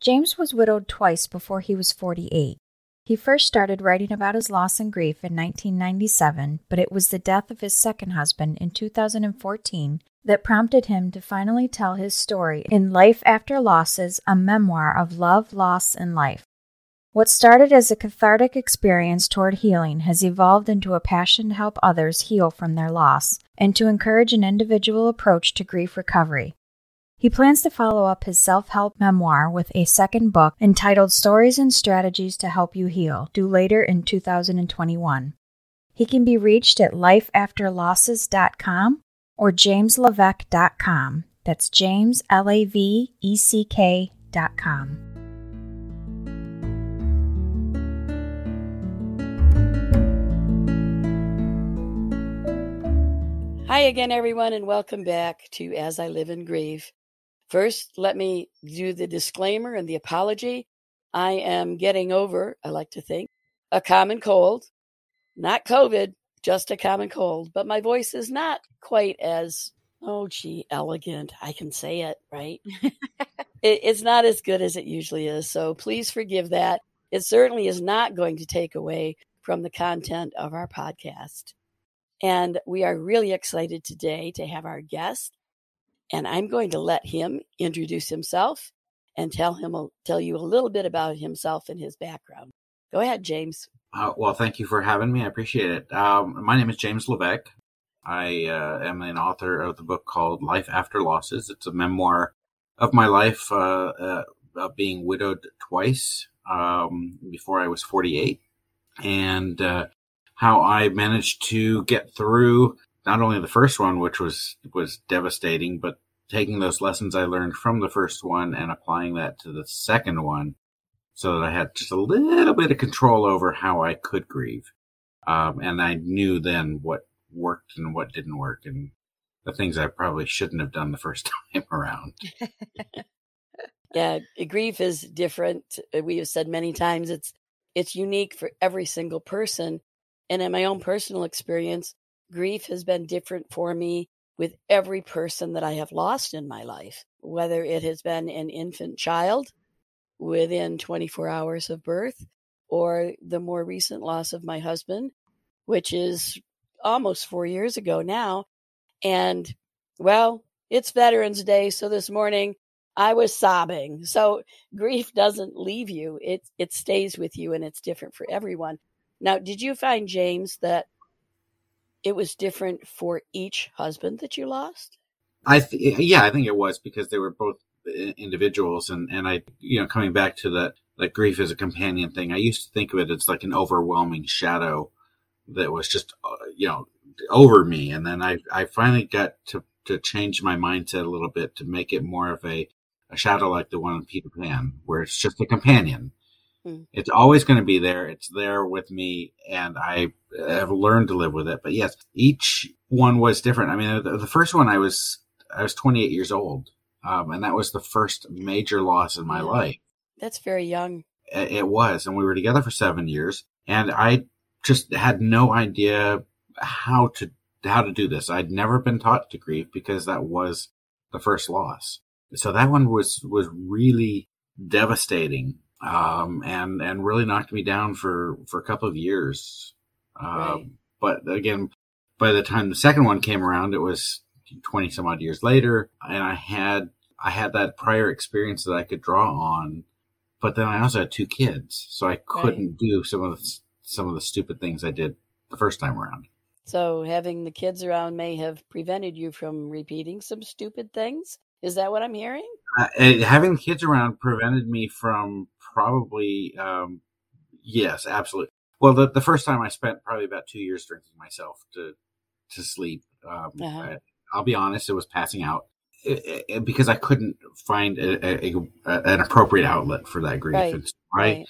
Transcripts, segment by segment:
James was widowed twice before he was 48. He first started writing about his loss and grief in 1997, but it was the death of his second husband in 2014 that prompted him to finally tell his story in Life After Losses, a memoir of love, loss, and life. What started as a cathartic experience toward healing has evolved into a passion to help others heal from their loss and to encourage an individual approach to grief recovery. He plans to follow up his self help memoir with a second book entitled Stories and Strategies to Help You Heal, due later in 2021. He can be reached at lifeafterlosses.com or jameslaveck.com. That's James, L A V E C K.com. Hi again, everyone, and welcome back to As I Live and Grieve. First, let me do the disclaimer and the apology. I am getting over, I like to think, a common cold, not COVID, just a common cold, but my voice is not quite as, oh, gee, elegant. I can say it, right? it, it's not as good as it usually is. So please forgive that. It certainly is not going to take away from the content of our podcast. And we are really excited today to have our guest, and I'm going to let him introduce himself and tell him tell you a little bit about himself and his background. Go ahead, James. Uh, well, thank you for having me. I appreciate it. Um, my name is James Laveck. I uh, am an author of the book called Life After Losses. It's a memoir of my life uh, uh of being widowed twice um, before I was 48, and uh, how I managed to get through not only the first one, which was was devastating, but taking those lessons I learned from the first one and applying that to the second one, so that I had just a little bit of control over how I could grieve, um, and I knew then what worked and what didn't work, and the things I probably shouldn't have done the first time around. yeah, grief is different. We have said many times it's it's unique for every single person, and in my own personal experience, grief has been different for me with every person that I have lost in my life, whether it has been an infant child within 24 hours of birth or the more recent loss of my husband, which is almost four years ago now. And well, it's Veterans Day. So this morning I was sobbing. So grief doesn't leave you. It, it stays with you and it's different for everyone. Now, did you find, James, that it was different for each husband that you lost? I th- yeah, I think it was because they were both individuals, and and I you know coming back to that that grief as a companion thing, I used to think of it as like an overwhelming shadow that was just uh, you know over me, and then I I finally got to to change my mindset a little bit to make it more of a a shadow like the one in Peter Pan, where it's just a companion Mm. It's always going to be there. It's there with me, and I have learned to live with it. But yes, each one was different. I mean, the, the first one I was I was 28 years old, um, and that was the first major loss in my life. That's very young. It, it was, and we were together for seven years, and I just had no idea how to how to do this. I'd never been taught to grieve because that was the first loss. So that one was was really devastating um, and and really knocked me down for for a couple of years. Uh, right. But again, by the time the second one came around, it was twenty some odd years later, and I had I had that prior experience that I could draw on. But then I also had two kids, so I couldn't right. do some of the, some of the stupid things I did the first time around. So having the kids around may have prevented you from repeating some stupid things. Is that what I'm hearing? Uh, having kids around prevented me from probably um, yes, absolutely. Well, the the first time I spent probably about two years drinking myself to to sleep. Um, uh-huh. I, will be honest, it was passing out it, it, because I couldn't find a, a, a, an appropriate outlet for that grief. Right. right? right.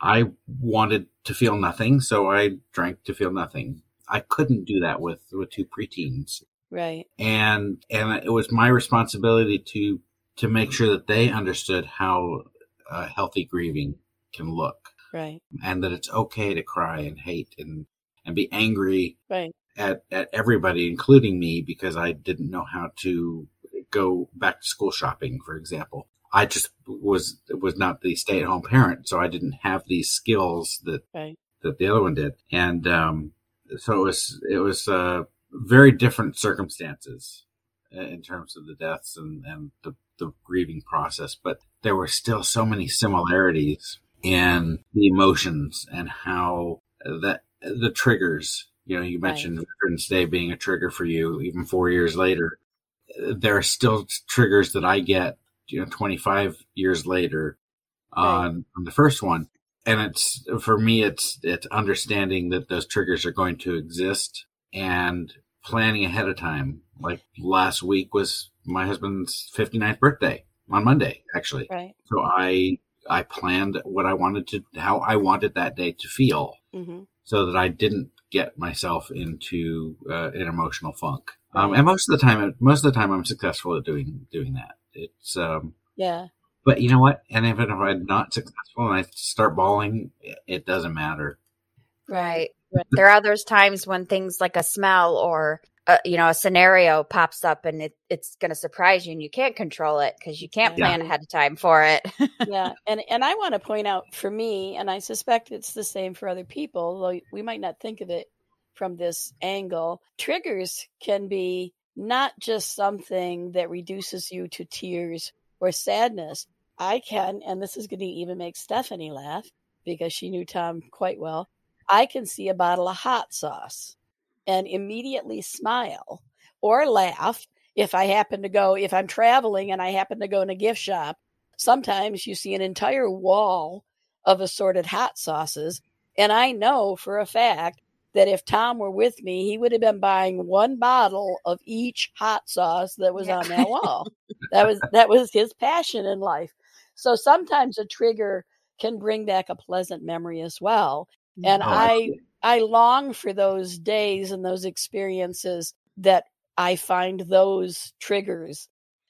I wanted to feel nothing, so I drank to feel nothing. I couldn't do that with with two preteens, Right. and and it was my responsibility to to make sure that they understood how uh, healthy grieving can look, Right. and that it's okay to cry and hate and and be angry Right. at at everybody, including me, because I didn't know how to go back to school shopping, for example. I just was was not the stay at home parent, so I didn't have these skills that Right. that the other one did, and um, so it was it was uh, very different circumstances in terms of the deaths and and the, the grieving process, but there were still so many similarities in the emotions and how that the triggers. You know, you mentioned Veterans Day being a trigger for you, even four years later. There are still triggers that I get, you know, 25 years later on, on the first one. And it's, for me, it's, it's understanding that those triggers are going to exist and planning ahead of time. Like last week was my husband's 59th birthday on Monday, actually. Right. So I, I planned what I wanted to, how I wanted that day to feel hmm so that I didn't get myself into uh, an emotional funk. Um, and most of the time, most of the time, I'm successful at doing doing that. It's, um, Yeah. but you know what? And even if I'm not successful and I start bawling, it- it doesn't matter. Right. Right. There are those times when things like a smell or a, you know a scenario pops up and it, it's going to surprise you and you can't control it because you can't Yeah. plan ahead of time for it. yeah and and i want to point out for me and i suspect it's the same for other people though we might not think of it from this angle triggers can be not just something that reduces you to tears or sadness i can and this is going to even make stephanie laugh because she knew tom quite well i can see a bottle of hot sauce and immediately smile or laugh if i happen to go if i'm traveling and i happen to go in a gift shop sometimes you see an entire wall of assorted hot sauces. And I know for a fact that if Tom were with me, he would have been buying one bottle of each hot sauce that was Yeah. on that wall. that was that was his passion in life. So sometimes a trigger can bring back a pleasant memory as well. And Oh, I I long for those days and those experiences that I find those triggers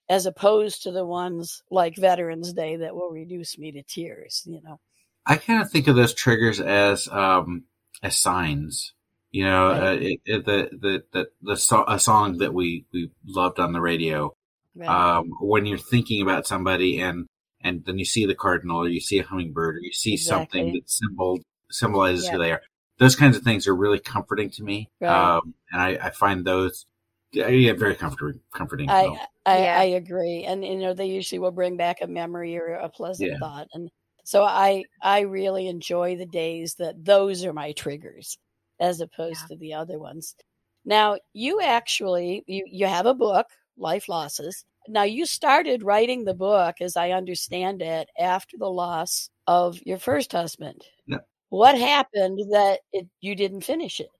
as opposed to the ones like Veterans Day that will reduce me to tears, you know. I kind of think of those triggers as um, as signs. You know, Right. uh, it, it, the the the the so- a song that we we loved on the radio. Right. Um, when you're thinking about somebody and and then you see the cardinal or you see a hummingbird or you see something Exactly. that symbol symbolizes Yeah. who they are. Those kinds of things are really comforting to me. Right. Um, and I, I find those yeah, yeah, very comforting. Comforting. I, So, I Yeah. I agree, and you know they usually will bring back a memory or a pleasant Yeah. thought, and so I I really enjoy the days that those are my triggers, as opposed Yeah. to the other ones. Now you actually you you have a book, Life Losses. Now you started writing the book, as I understand it, after the loss of your first husband. Yep. What happened that it, you didn't finish it?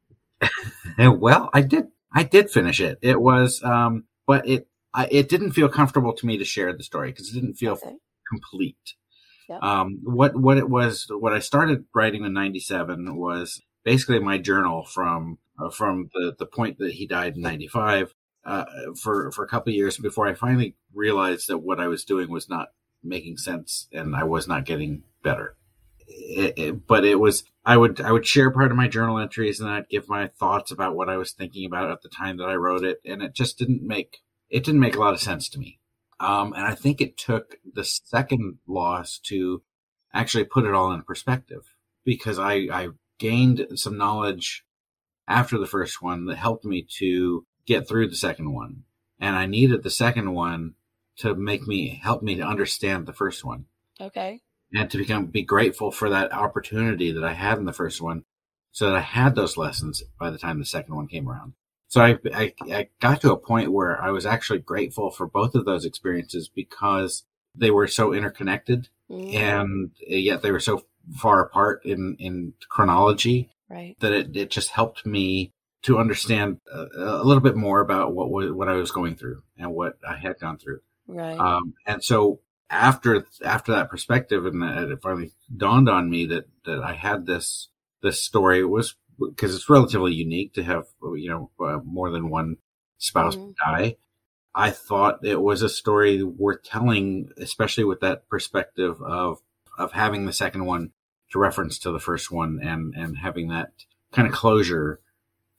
Well, I did. I did finish it. It was, um, but it I, it didn't feel comfortable to me to share the story because it didn't feel Okay. complete. Yep. Um, what what it was, what I started writing in '97 was basically my journal from uh, from the the point that he died in '95 uh, for for a couple of years before I finally realized that what I was doing was not making sense and I was not getting better. It, it, but it was I would I would share part of my journal entries and I'd give my thoughts about what I was thinking about at the time that I wrote it, and it just didn't make it didn't make a lot of sense to me. Um, and I think it took the second loss to actually put it all in perspective because I, I gained some knowledge after the first one that helped me to get through the second one. And I needed the second one to make me help me to understand the first one Okay. And to become be grateful for that opportunity that I had in the first one so that I had those lessons by the time the second one came around. So I, I, I got to a point where I was actually grateful for both of those experiences because they were so interconnected Mhm. and yet they were so far apart in, in chronology Right. that it, it just helped me to understand a, a little bit more about what was, what I was going through and what I had gone through. Right. Um, and so after after that perspective, and it finally dawned on me that that I had this this story. It was because it's relatively unique to have you know uh, more than one spouse mm-hmm. die. I thought it was a story worth telling, especially with that perspective of of having the second one to reference to the first one and and having that kind of closure,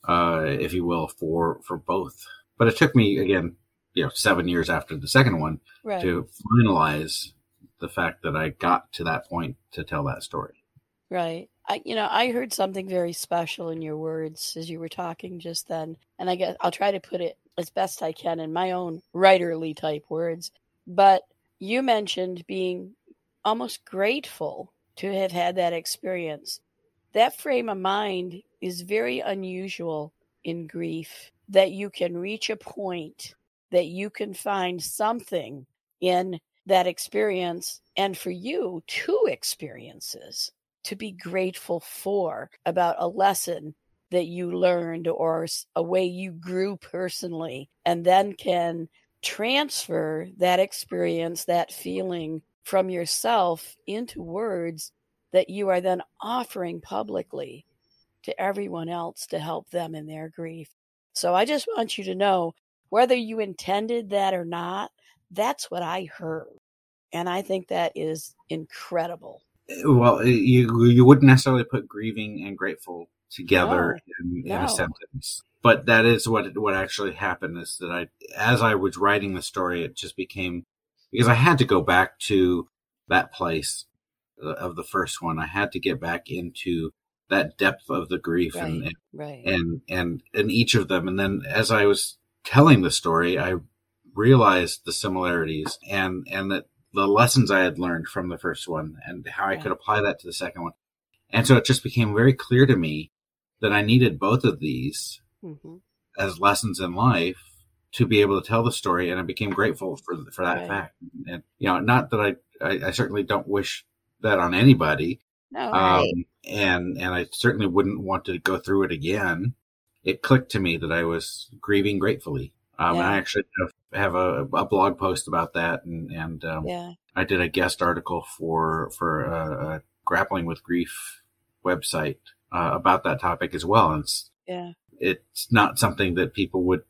uh, if you will, for for both. But it took me again, you know, seven years after the second one right. to finalize the fact that I got to that point to tell that story. Right. I, you know, I heard something very special in your words as you were talking just then, and I guess I'll try to put it as best I can in my own writerly type words. But you mentioned being almost grateful to have had that experience. That frame of mind is very unusual in grief that you can reach a point that you can find something in that experience and for you two experiences to be grateful for about a lesson that you learned or a way you grew personally and then can transfer that experience that feeling from yourself into words that you are then offering publicly to everyone else to help them in their grief. So I just want you to know whether you intended that or not, that's what I heard. And I think that is incredible. Eh, well, eh, you you wouldn't necessarily put grieving and grateful together no, in, no. in a sentence, but that is what what actually happened. Is that I, as I was writing the story, it just became because I had to go back to that place uh, of the first one. I had to get back into that depth of the grief right, and, and, right. and and and each of them. And then as I was telling the story, I realized the similarities and and that the lessons I had learned from the first one and how I could apply that to the second one. And so it just became very clear to me that I needed both of these mm-hmm. as lessons in life to be able to tell the story. And I became grateful for for that right. fact. And you know, not that I I, I certainly don't wish that on anybody. No, right. um, and and I certainly wouldn't want to go through it again. It clicked to me that I was grieving gratefully. Um, yeah. I actually have, have a, a, blog post about that, and and um, yeah. I did a guest article for for a, a grappling with grief website uh, about that topic as well. And it's yeah, it's not something that people would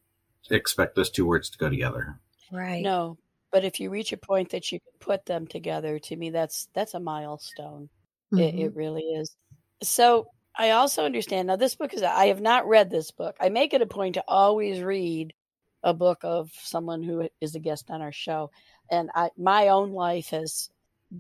expect those two words to go together. Right. No, but if you reach a point that you can put them together, to me, that's that's a milestone. Mm-hmm. It, it really is. So I also understand now. This book is I have not read this book. I make it a point to always read a book of someone who is a guest on our show, and I my own life has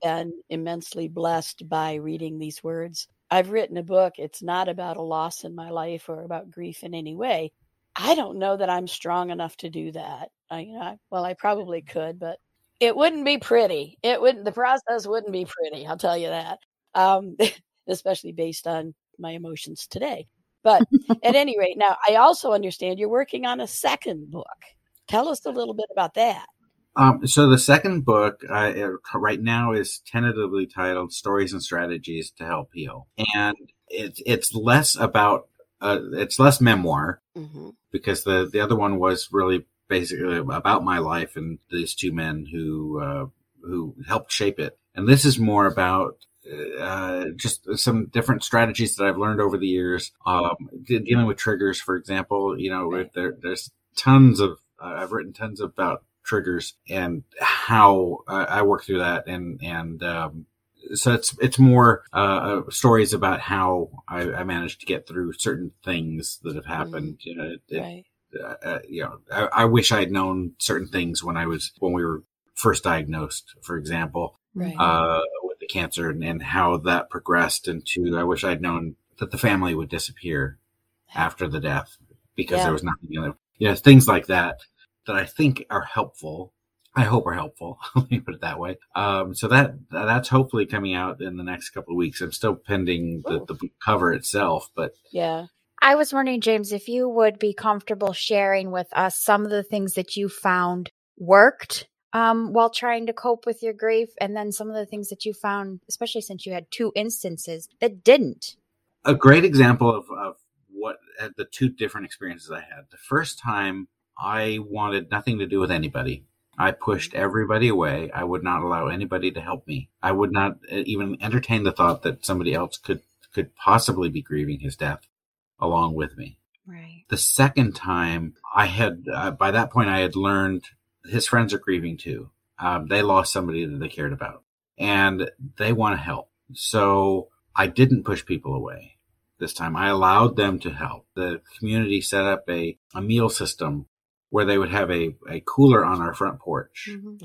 been immensely blessed by reading these words. I've written a book. It's not about a loss in my life or about grief in any way. I don't know that I'm strong enough to do that. I, you know, well, I probably could, but it wouldn't be pretty. It wouldn't. The process wouldn't be pretty. I'll tell you that. Um, especially based on my emotions today. But at any rate, now I also understand you're working on a second book. Tell us a little bit about that. Um, so the second book uh, right now is tentatively titled "Stories and Strategies to Help Heal," and it's it's less about uh, it's less memoir mm-hmm. because the the other one was really basically about my life and these two men who uh, who helped shape it. And this is more about uh, just some different strategies that I've learned over the years. Um, dealing with triggers, for example, you know, there, there's tons of uh, I've written tons about triggers and how I work through that, and and um, so it's it's more uh, uh, stories about how I, I, managed to get through certain things that have happened. Mm, you know, it, right. Uh, you know, I, I, wish I had known certain things when I was when we were first diagnosed, for example, right. uh, cancer, and, and, how that progressed into. I wish I'd known that the family would disappear after the death because yeah. there was nothing. Know, you know, things like that that I think are helpful. I hope are helpful. Let me put it that way. Um, so that that's hopefully coming out in the next couple of weeks. I'm still pending the, the cover itself, but yeah, I was wondering, James, if you would be comfortable sharing with us some of the things that you found worked um, while trying to cope with your grief, and then some of the things that you found, especially since you had two instances that didn't. A great example of, of what uh, the two different experiences I had. The first time, I wanted nothing to do with anybody. I pushed everybody away. I would not allow anybody to help me. I would not uh, even entertain the thought that somebody else could could possibly be grieving his death along with me. Right. The second time, I had uh, by that point I had learned his friends are grieving too. Um, they lost somebody that they cared about, and they want to help. So I didn't push people away this time. I allowed them to help. The community set up a, a meal system where they would have a, a cooler on our front porch Mm-hmm.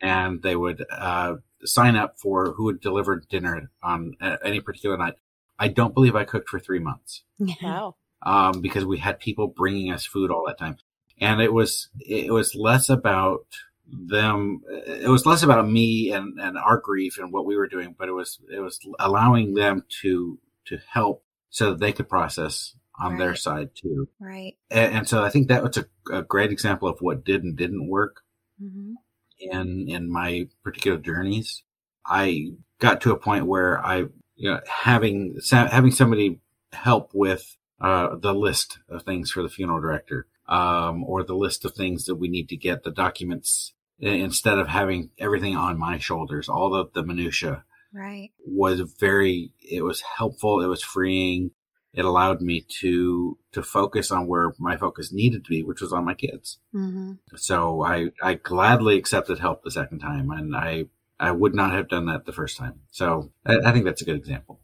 and they would uh, sign up for who would deliver dinner on any particular night. I don't believe I cooked for three months Wow. um, because we had people bringing us food all that time, and it was it was less about them. It was less about me and, and our grief and what we were doing, but it was it was allowing them to to help so that they could process on their side too. Right. And, and so I think that was a, a great example of what did and didn't work Mm-hmm. in in my particular journeys. I got to a point where I, you know, having having somebody help with uh, the list of things for the funeral director, um, or the list of things that we need to get the documents instead of having everything on my shoulders, all the the minutia Right. was very. It was helpful. It was freeing. It allowed me to to focus on where my focus needed to be, which was on my kids. Mm-hmm. So I, I gladly accepted help the second time and I, I would not have done that the first time. So I, I think that's a good example.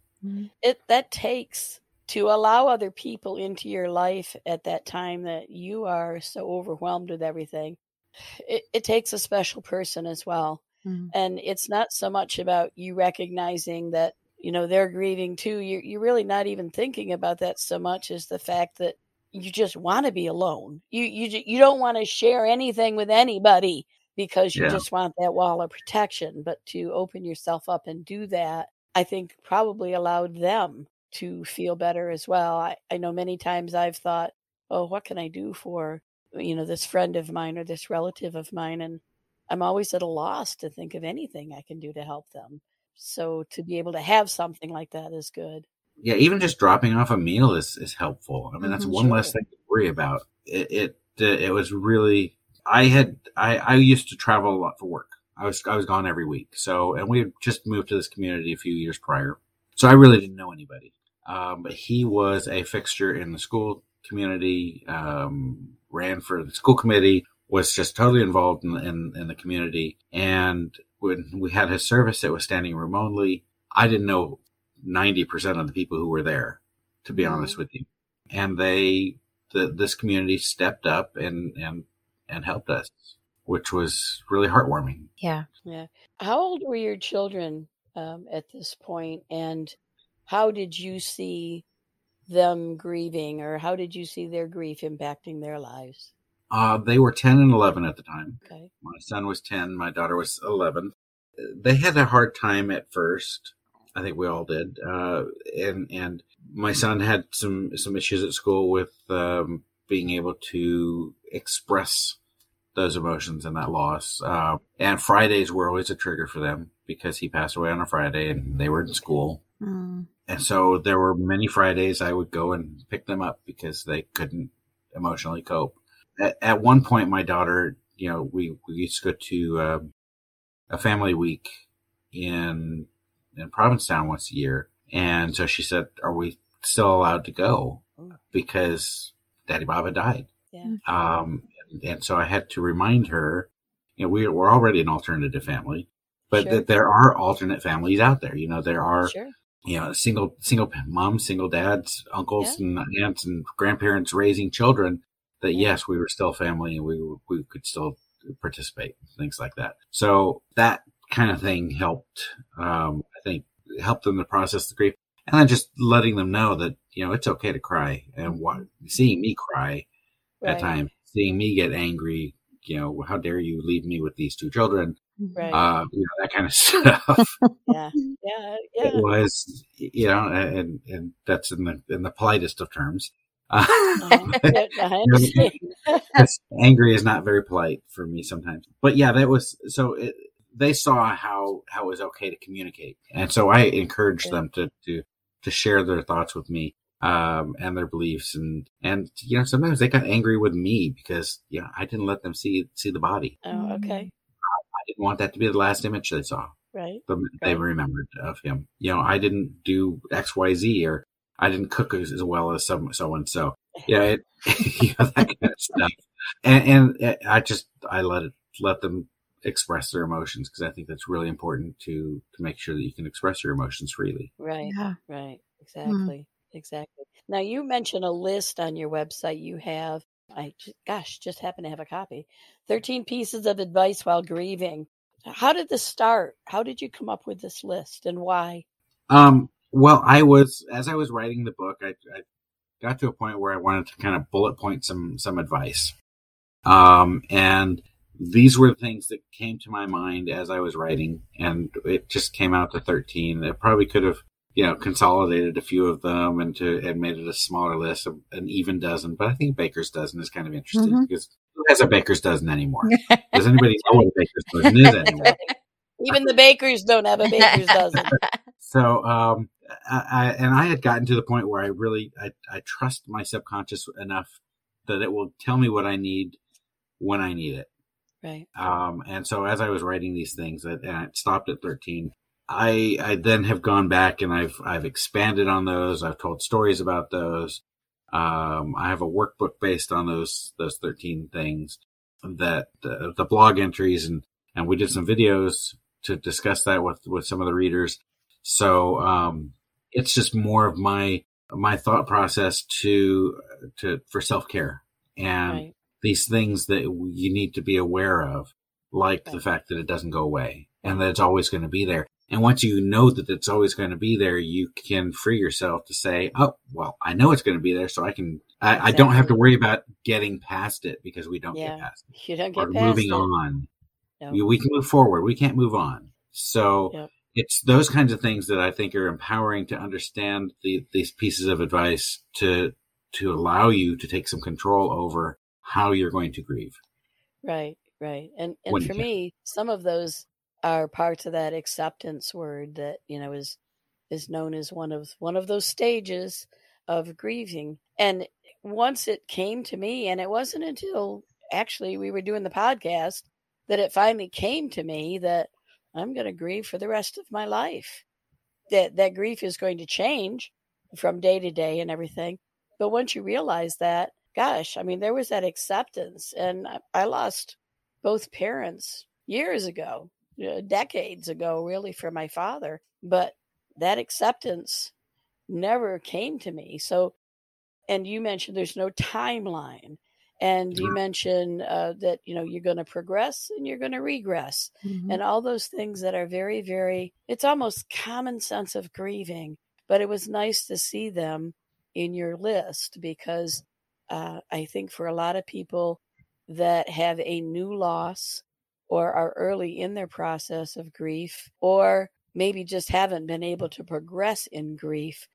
It that takes to allow other people into your life at that time that you are so overwhelmed with everything. It, it takes a special person as well. Mhm. And it's not so much about you recognizing that, you know, they're grieving too. You're, you're really not even thinking about that so much as the fact that you just want to be alone. You, you, you don't want to share anything with anybody because you Yeah. just want that wall of protection. But to open yourself up and do that, I think probably allowed them to feel better as well. I, I know many times I've thought, oh, what can I do for, you know, this friend of mine or this relative of mine? And I'm always at a loss to think of anything I can do to help them. So to be able to have something like that is good. Yeah. Even just dropping off a meal is, is helpful. I mean, that's Mhm, one less thing to worry about. It, it, it was really, I had, I, I used to travel a lot for work. I was, I was gone every week. So, and we had just moved to this community a few years prior. So I really didn't know anybody. Um, but he was a fixture in the school community, um, ran for the school committee, was just totally involved in, in, in the community. And when we had his service, it was standing room only. I didn't know 90% of the people who were there, to be honest with you. And they, the, this community stepped up and, and, and helped us, which was really heartwarming. Yeah. Yeah. How old were your children um, at this point? point, and how did you see them grieving, or how did you see their grief impacting their lives? Uh, they were 10 and 11 at the time. Okay. My son was 10, my daughter was 11. They had a hard time at first. I think we all did. Uh, and, and my son had some, some issues at school with, um, being able to express those emotions and that loss. Uh, and Fridays were always a trigger for them because he passed away on a Friday and they were in school. Mm. And so there were many Fridays I would go and pick them up because they couldn't emotionally cope. At, at one point, my daughter, you know, we, we used to go to uh, a family week in in Provincetown once a year, and so she said, "Are we still allowed to go?" Because Daddy Bob had died. Yeah. Um, and, and so I had to remind her, you know, we, we're already an alternative family, but Sure. that there are alternate families out there. You know, there are Sure. You know, single single moms, single dads, uncles and aunts and grandparents raising children. That Yeah. yes, we were still family and we we could still participate, things like that. So that kind of thing helped. Um, I think helped them to process the grief, and then just letting them know that you know it's okay to cry and what seeing me cry at times, seeing me get angry. You know, how dare you leave me with these two children? Right. Uh, you know that kind of stuff. yeah. Yeah. yeah. it was you know and and that's in the in the politest of terms uh. Yeah, I understand. because angry is not very polite for me sometimes but yeah that was so it, they saw how how it was okay to communicate and so i encouraged Yeah. them to to to share their thoughts with me um, and their beliefs, and and you know sometimes they got angry with me because you know I didn't let them see see the body. Oh, okay. I didn't want that to be the last image they saw. Right. The, They Right. remembered of him. You know, I didn't do X, Y, Z, or I didn't cook as, as well as some so and so. Yeah, it, you know, that kind of stuff. And, and eh, I just I let it let them express their emotions because I think that's really important to to make sure that you can express your emotions freely. Right. Yeah. Right. Hmm. Exactly. Exactly. Now you mentioned a list on your website you have. I gosh, just happen to have a copy. 13 pieces of advice while grieving. How did this start? How did you come up with this list and why? Um, well, I was as I was writing the book, I, I got to a point where I wanted to kind of bullet point some some advice. Um, and these were the things that came to my mind as I was writing, and it just came out to thirteen. It probably could have, you know, consolidated a few of them and to and made it a smaller list, of an even dozen. But I think baker's dozen is kind of interesting Mhm. because who has a baker's dozen anymore? Does anybody know what a baker's dozen is anymore? Even the bakers don't have a baker's dozen. So, um, I, I, and I had gotten to the point where I really, I, I trust my subconscious enough that it will tell me what I need when I need it. Right. Um, and so as I was writing these things, I, and I stopped at 13, I, I then have gone back and I've, I've expanded on those. I've told stories about those. Um, I have a workbook based on those, those 13 things that, uh, the blog entries and, and we did some videos to discuss that with, with some of the readers. So, um, it's just more of my, my thought process to, to, for self care and Right. these things that you need to be aware of, like the fact that it doesn't go away and that it's always going to be there. And once you know that it's always going to be there, you can free yourself to say, "Oh, well, I know it's going to be there, so I can. I, I don't have to worry about getting past it because we don't Yeah. get past it, You don't or get past moving it. on. No. We, we can move forward. We can't move on. So Yep. it's those kinds of things that I think are empowering to understand the, these pieces of advice to to allow you to take some control over how you're going to grieve. Right, right. And and When for me, some of those are parts of that acceptance word that, you know, is is known as one of one of those stages of grieving. And once it came to me, and it wasn't until actually we were doing the podcast that it finally came to me that I'm going to grieve for the rest of my life. That that grief is going to change from day to day and everything. But once you realize that, gosh, I mean, there was that acceptance, and I, I lost both parents years ago, decades ago, really, for my father. But that acceptance never came to me. So, and you mentioned there's no timeline. And you mentioned uh, that you know you're going to progress and you're going to regress, Mhm. and all those things that are very, very. It's almost common sense of grieving, but it was nice to see them in your list because uh, I think for a lot of people that have a new loss or are early in their process of grief or maybe just haven't been able to progress in grief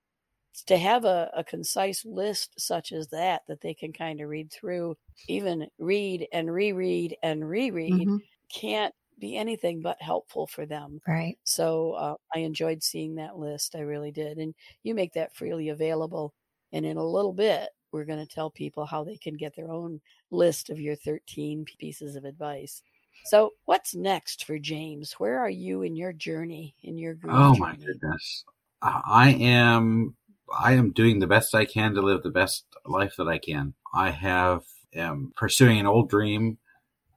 to have a, a concise list such as that that they can kind of read through even read and reread and reread Mhm. can't be anything but helpful for them Right. so uh, I enjoyed seeing that list. I really did. And you make that freely available. And in a little bit, we're going to tell people how they can get their own list of your 13 pieces of advice. So, what's next for James? Where are you in your journey, in your grief Oh my journey? goodness. I am I am doing the best I can to live the best life that I can. I have am pursuing an old dream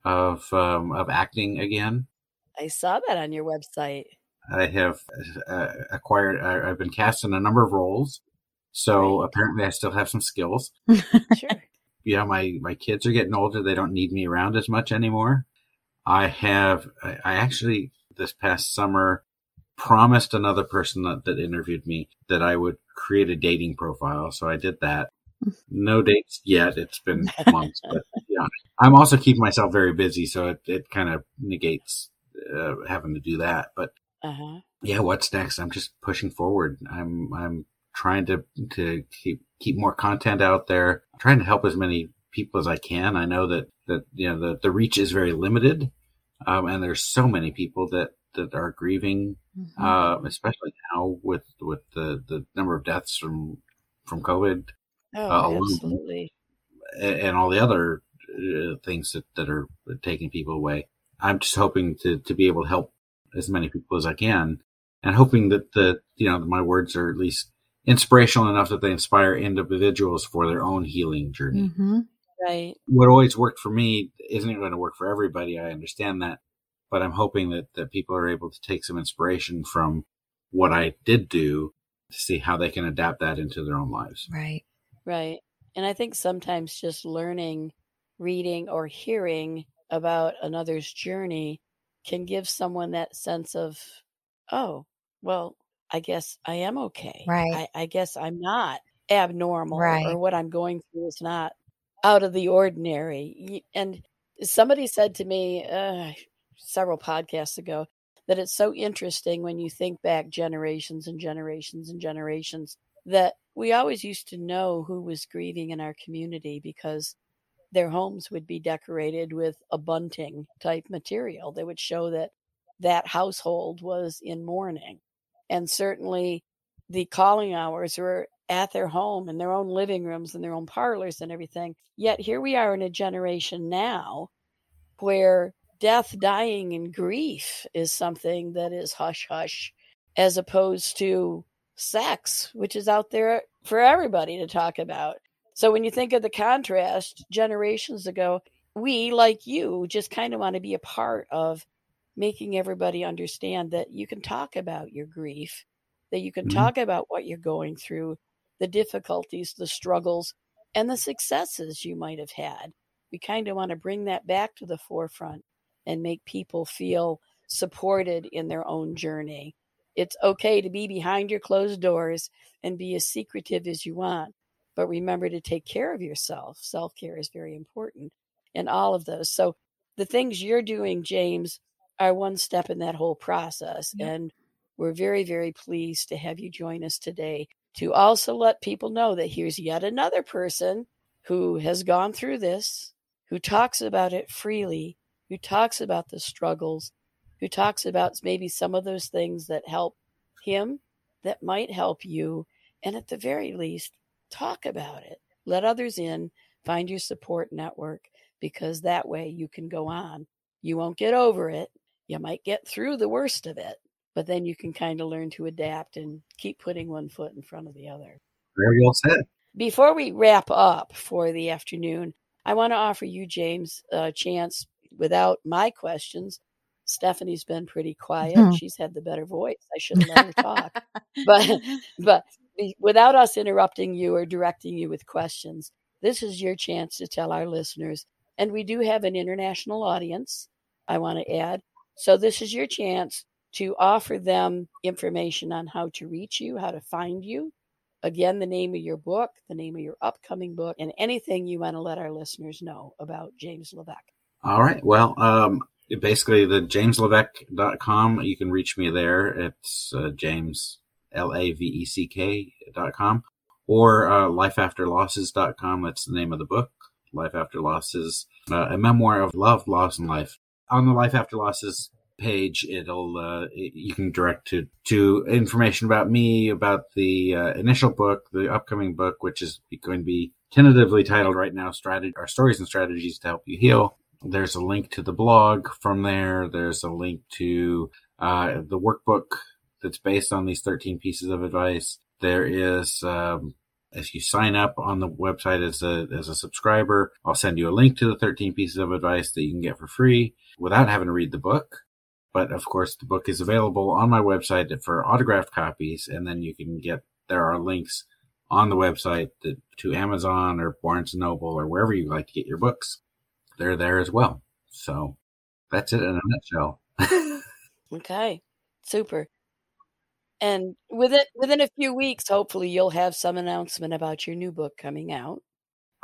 of um, of acting again. I saw that on your website. I have uh, acquired. I, I've been cast in a number of roles, so Right. apparently I still have some skills. Sure. Yeah, my my kids are getting older. They don't need me around as much anymore. I have. I, actually this past summer promised another person that, that interviewed me that I would create a dating profile. So I did that. No dates yet. It's been months, but yeah, I'm also keeping myself very busy, so it, it kind of negates uh, having to do that. But Uh huh. yeah, what's next? I'm just pushing forward. I'm I'm trying to to keep keep more content out there. I'm trying to help as many people as I can. I know that that you know the the reach is very limited, um, and there's so many people that that are grieving, Mhm. uh, especially now with with the the number of deaths from from COVID. Oh, uh, absolutely. And, and, all the other uh, things that, that are taking people away. I'm just hoping to, to be able to help as many people as I can and hoping that the, you know, my words are at least inspirational enough that they inspire individuals for their own healing journey. Mm-hmm. Right. What always worked for me isn't going to work for everybody. I understand that, but I'm hoping that, that people are able to take some inspiration from what I did do to see how they can adapt that into their own lives. Right. Right. And I think sometimes just learning, reading, or hearing about another's journey can give someone that sense of, oh, well, I guess I am okay. Right. I, I guess I'm not abnormal right. or what I'm going through is not out of the ordinary. And somebody said to me uh, several podcasts ago that it's so interesting when you think back generations and generations and generations that we always used to know who was grieving in our community because their homes would be decorated with a bunting type material that would show that that household was in mourning. And certainly the calling hours were at their home in their own living rooms and their own parlors and everything. Yet here we are in a generation now where death, dying, and grief is something that is hush hush, as opposed to sex, which is out there for everybody to talk about. So when you think of the contrast, generations ago, we, like you, just kind of want to be a part of making everybody understand that you can talk about your grief, that you can mm-hmm. talk about what you're going through, the difficulties, the struggles, and the successes you might have had. We kind of want to bring that back to the forefront and make people feel supported in their own journey. It's okay to be behind your closed doors and be as secretive as you want, but remember to take care of yourself. Self care is very important in all of those. So, the things you're doing, James, are one step in that whole process. And we're very, very pleased to have you join us today to also let people know that here's yet another person who has gone through this, who talks about it freely, who talks about the struggles, who talks about maybe some of those things that help him, that might help you. And at the very least, talk about it. Let others in, find your support network, because that way you can go on. You won't get over it. You might get through the worst of it, but then you can kind of learn to adapt and keep putting one foot in front of the other. Very well said. Before we wrap up for the afternoon, I want to offer you, James, a chance without my questions. Stephanie's been pretty quiet. Mm-hmm. She's had the better voice. I shouldn't let her talk. but but without us interrupting you or directing you with questions, this is your chance to tell our listeners. And we do have an international audience, I want to add. So this is your chance to offer them information on how to reach you, how to find you. Again, the name of your book, the name of your upcoming book, and anything you want to let our listeners know about James Laveck. All right. Well, um, basically the jameslaveck.com, you can reach me there. It's uh, James L-A-V-E-C-K dot com or uh, lifeafterlosses.com. That's the name of the book. Life After Losses, uh, a memoir of love, loss, and life. On the Life After Losses page, it'll uh, you can direct to to information about me, about the uh, initial book, the upcoming book, which is going to be tentatively titled right now, "Strategy: Our Stories and Strategies to Help You Heal." There's a link to the blog from there. There's a link to uh, the workbook that's based on these 13 pieces of advice. There is, um, if you sign up on the website as a, as a subscriber, I'll send you a link to the 13 pieces of advice that you can get for free without having to read the book. But of course, the book is available on my website for autographed copies. And then you can get, there are links on the website to, to Amazon or Barnes and Noble or wherever you like to get your books. They're there as well. So that's it in a nutshell. okay. Super. And within within a few weeks, hopefully, you'll have some announcement about your new book coming out.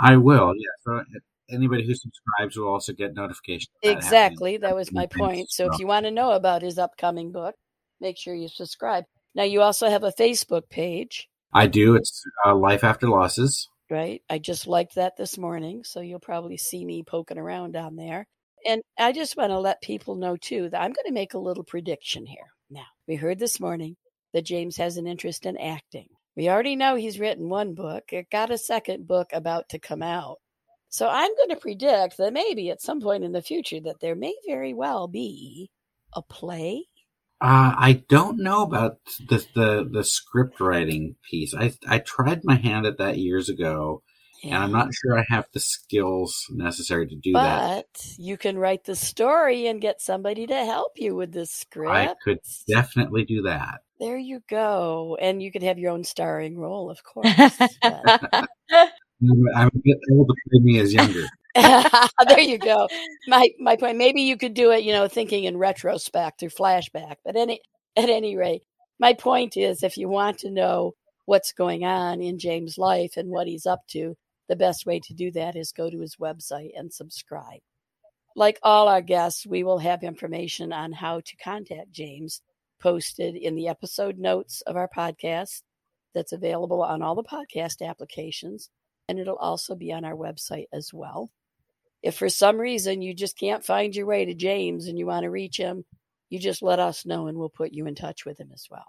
I will. Yeah. So anybody who subscribes will also get notification. Exactly. That was my point. So if you want to know about his upcoming book, make sure you subscribe. Now you also have a Facebook page. I do. It's uh, Life After Losses. Right. I just liked that this morning, so you'll probably see me poking around down there. And I just want to let people know too that I'm going to make a little prediction here. Now, we heard this morning that James has an interest in acting. We already know he's written one book. It got a second book about to come out. So I'm going to predict that maybe at some point in the future that there may very well be a play. Uh, I don't know about the, the the script writing piece. I I tried my hand at that years ago, and I'm not sure I have the skills necessary to do but that. But you can write the story and get somebody to help you with the script. I could definitely do that. There you go. And you could have your own starring role, of course. I'm a bit old to play me as younger. there you go. My my point. Maybe you could do it, you know, thinking in retrospect or flashback. But any at any rate, my point is, if you want to know what's going on in James' life and what he's up to, the best way to do that is go to his website and subscribe. Like all our guests, we will have information on how to contact James posted in the episode notes of our podcast that's available on all the podcast applications, and it'll also be on our website as well. If for some reason you just can't find your way to James and you want to reach him, you just let us know and we'll put you in touch with him as well.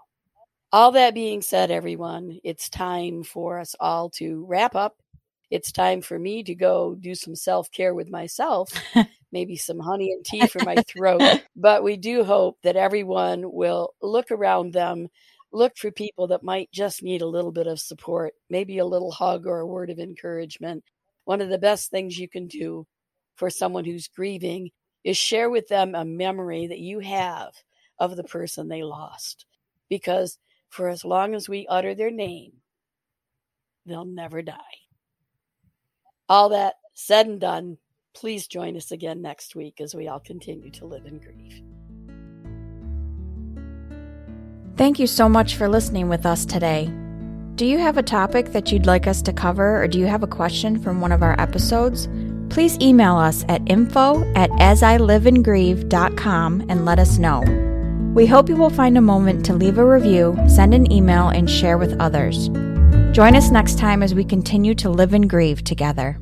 All that being said, everyone, it's time for us all to wrap up it's time for me to go do some self care with myself, maybe some honey and tea for my throat. But we do hope that everyone will look around them, look for people that might just need a little bit of support, maybe a little hug or a word of encouragement. One of the best things you can do for someone who's grieving is share with them a memory that you have of the person they lost. Because for as long as we utter their name, they'll never die. All that said and done, please join us again next week as we all continue to live in grief. Thank you so much for listening with us today. Do you have a topic that you'd like us to cover, or do you have a question from one of our episodes? Please email us at info at asiliveandgrieve.com and let us know. We hope you will find a moment to leave a review, send an email, and share with others. Join us next time as we continue to live and grieve together.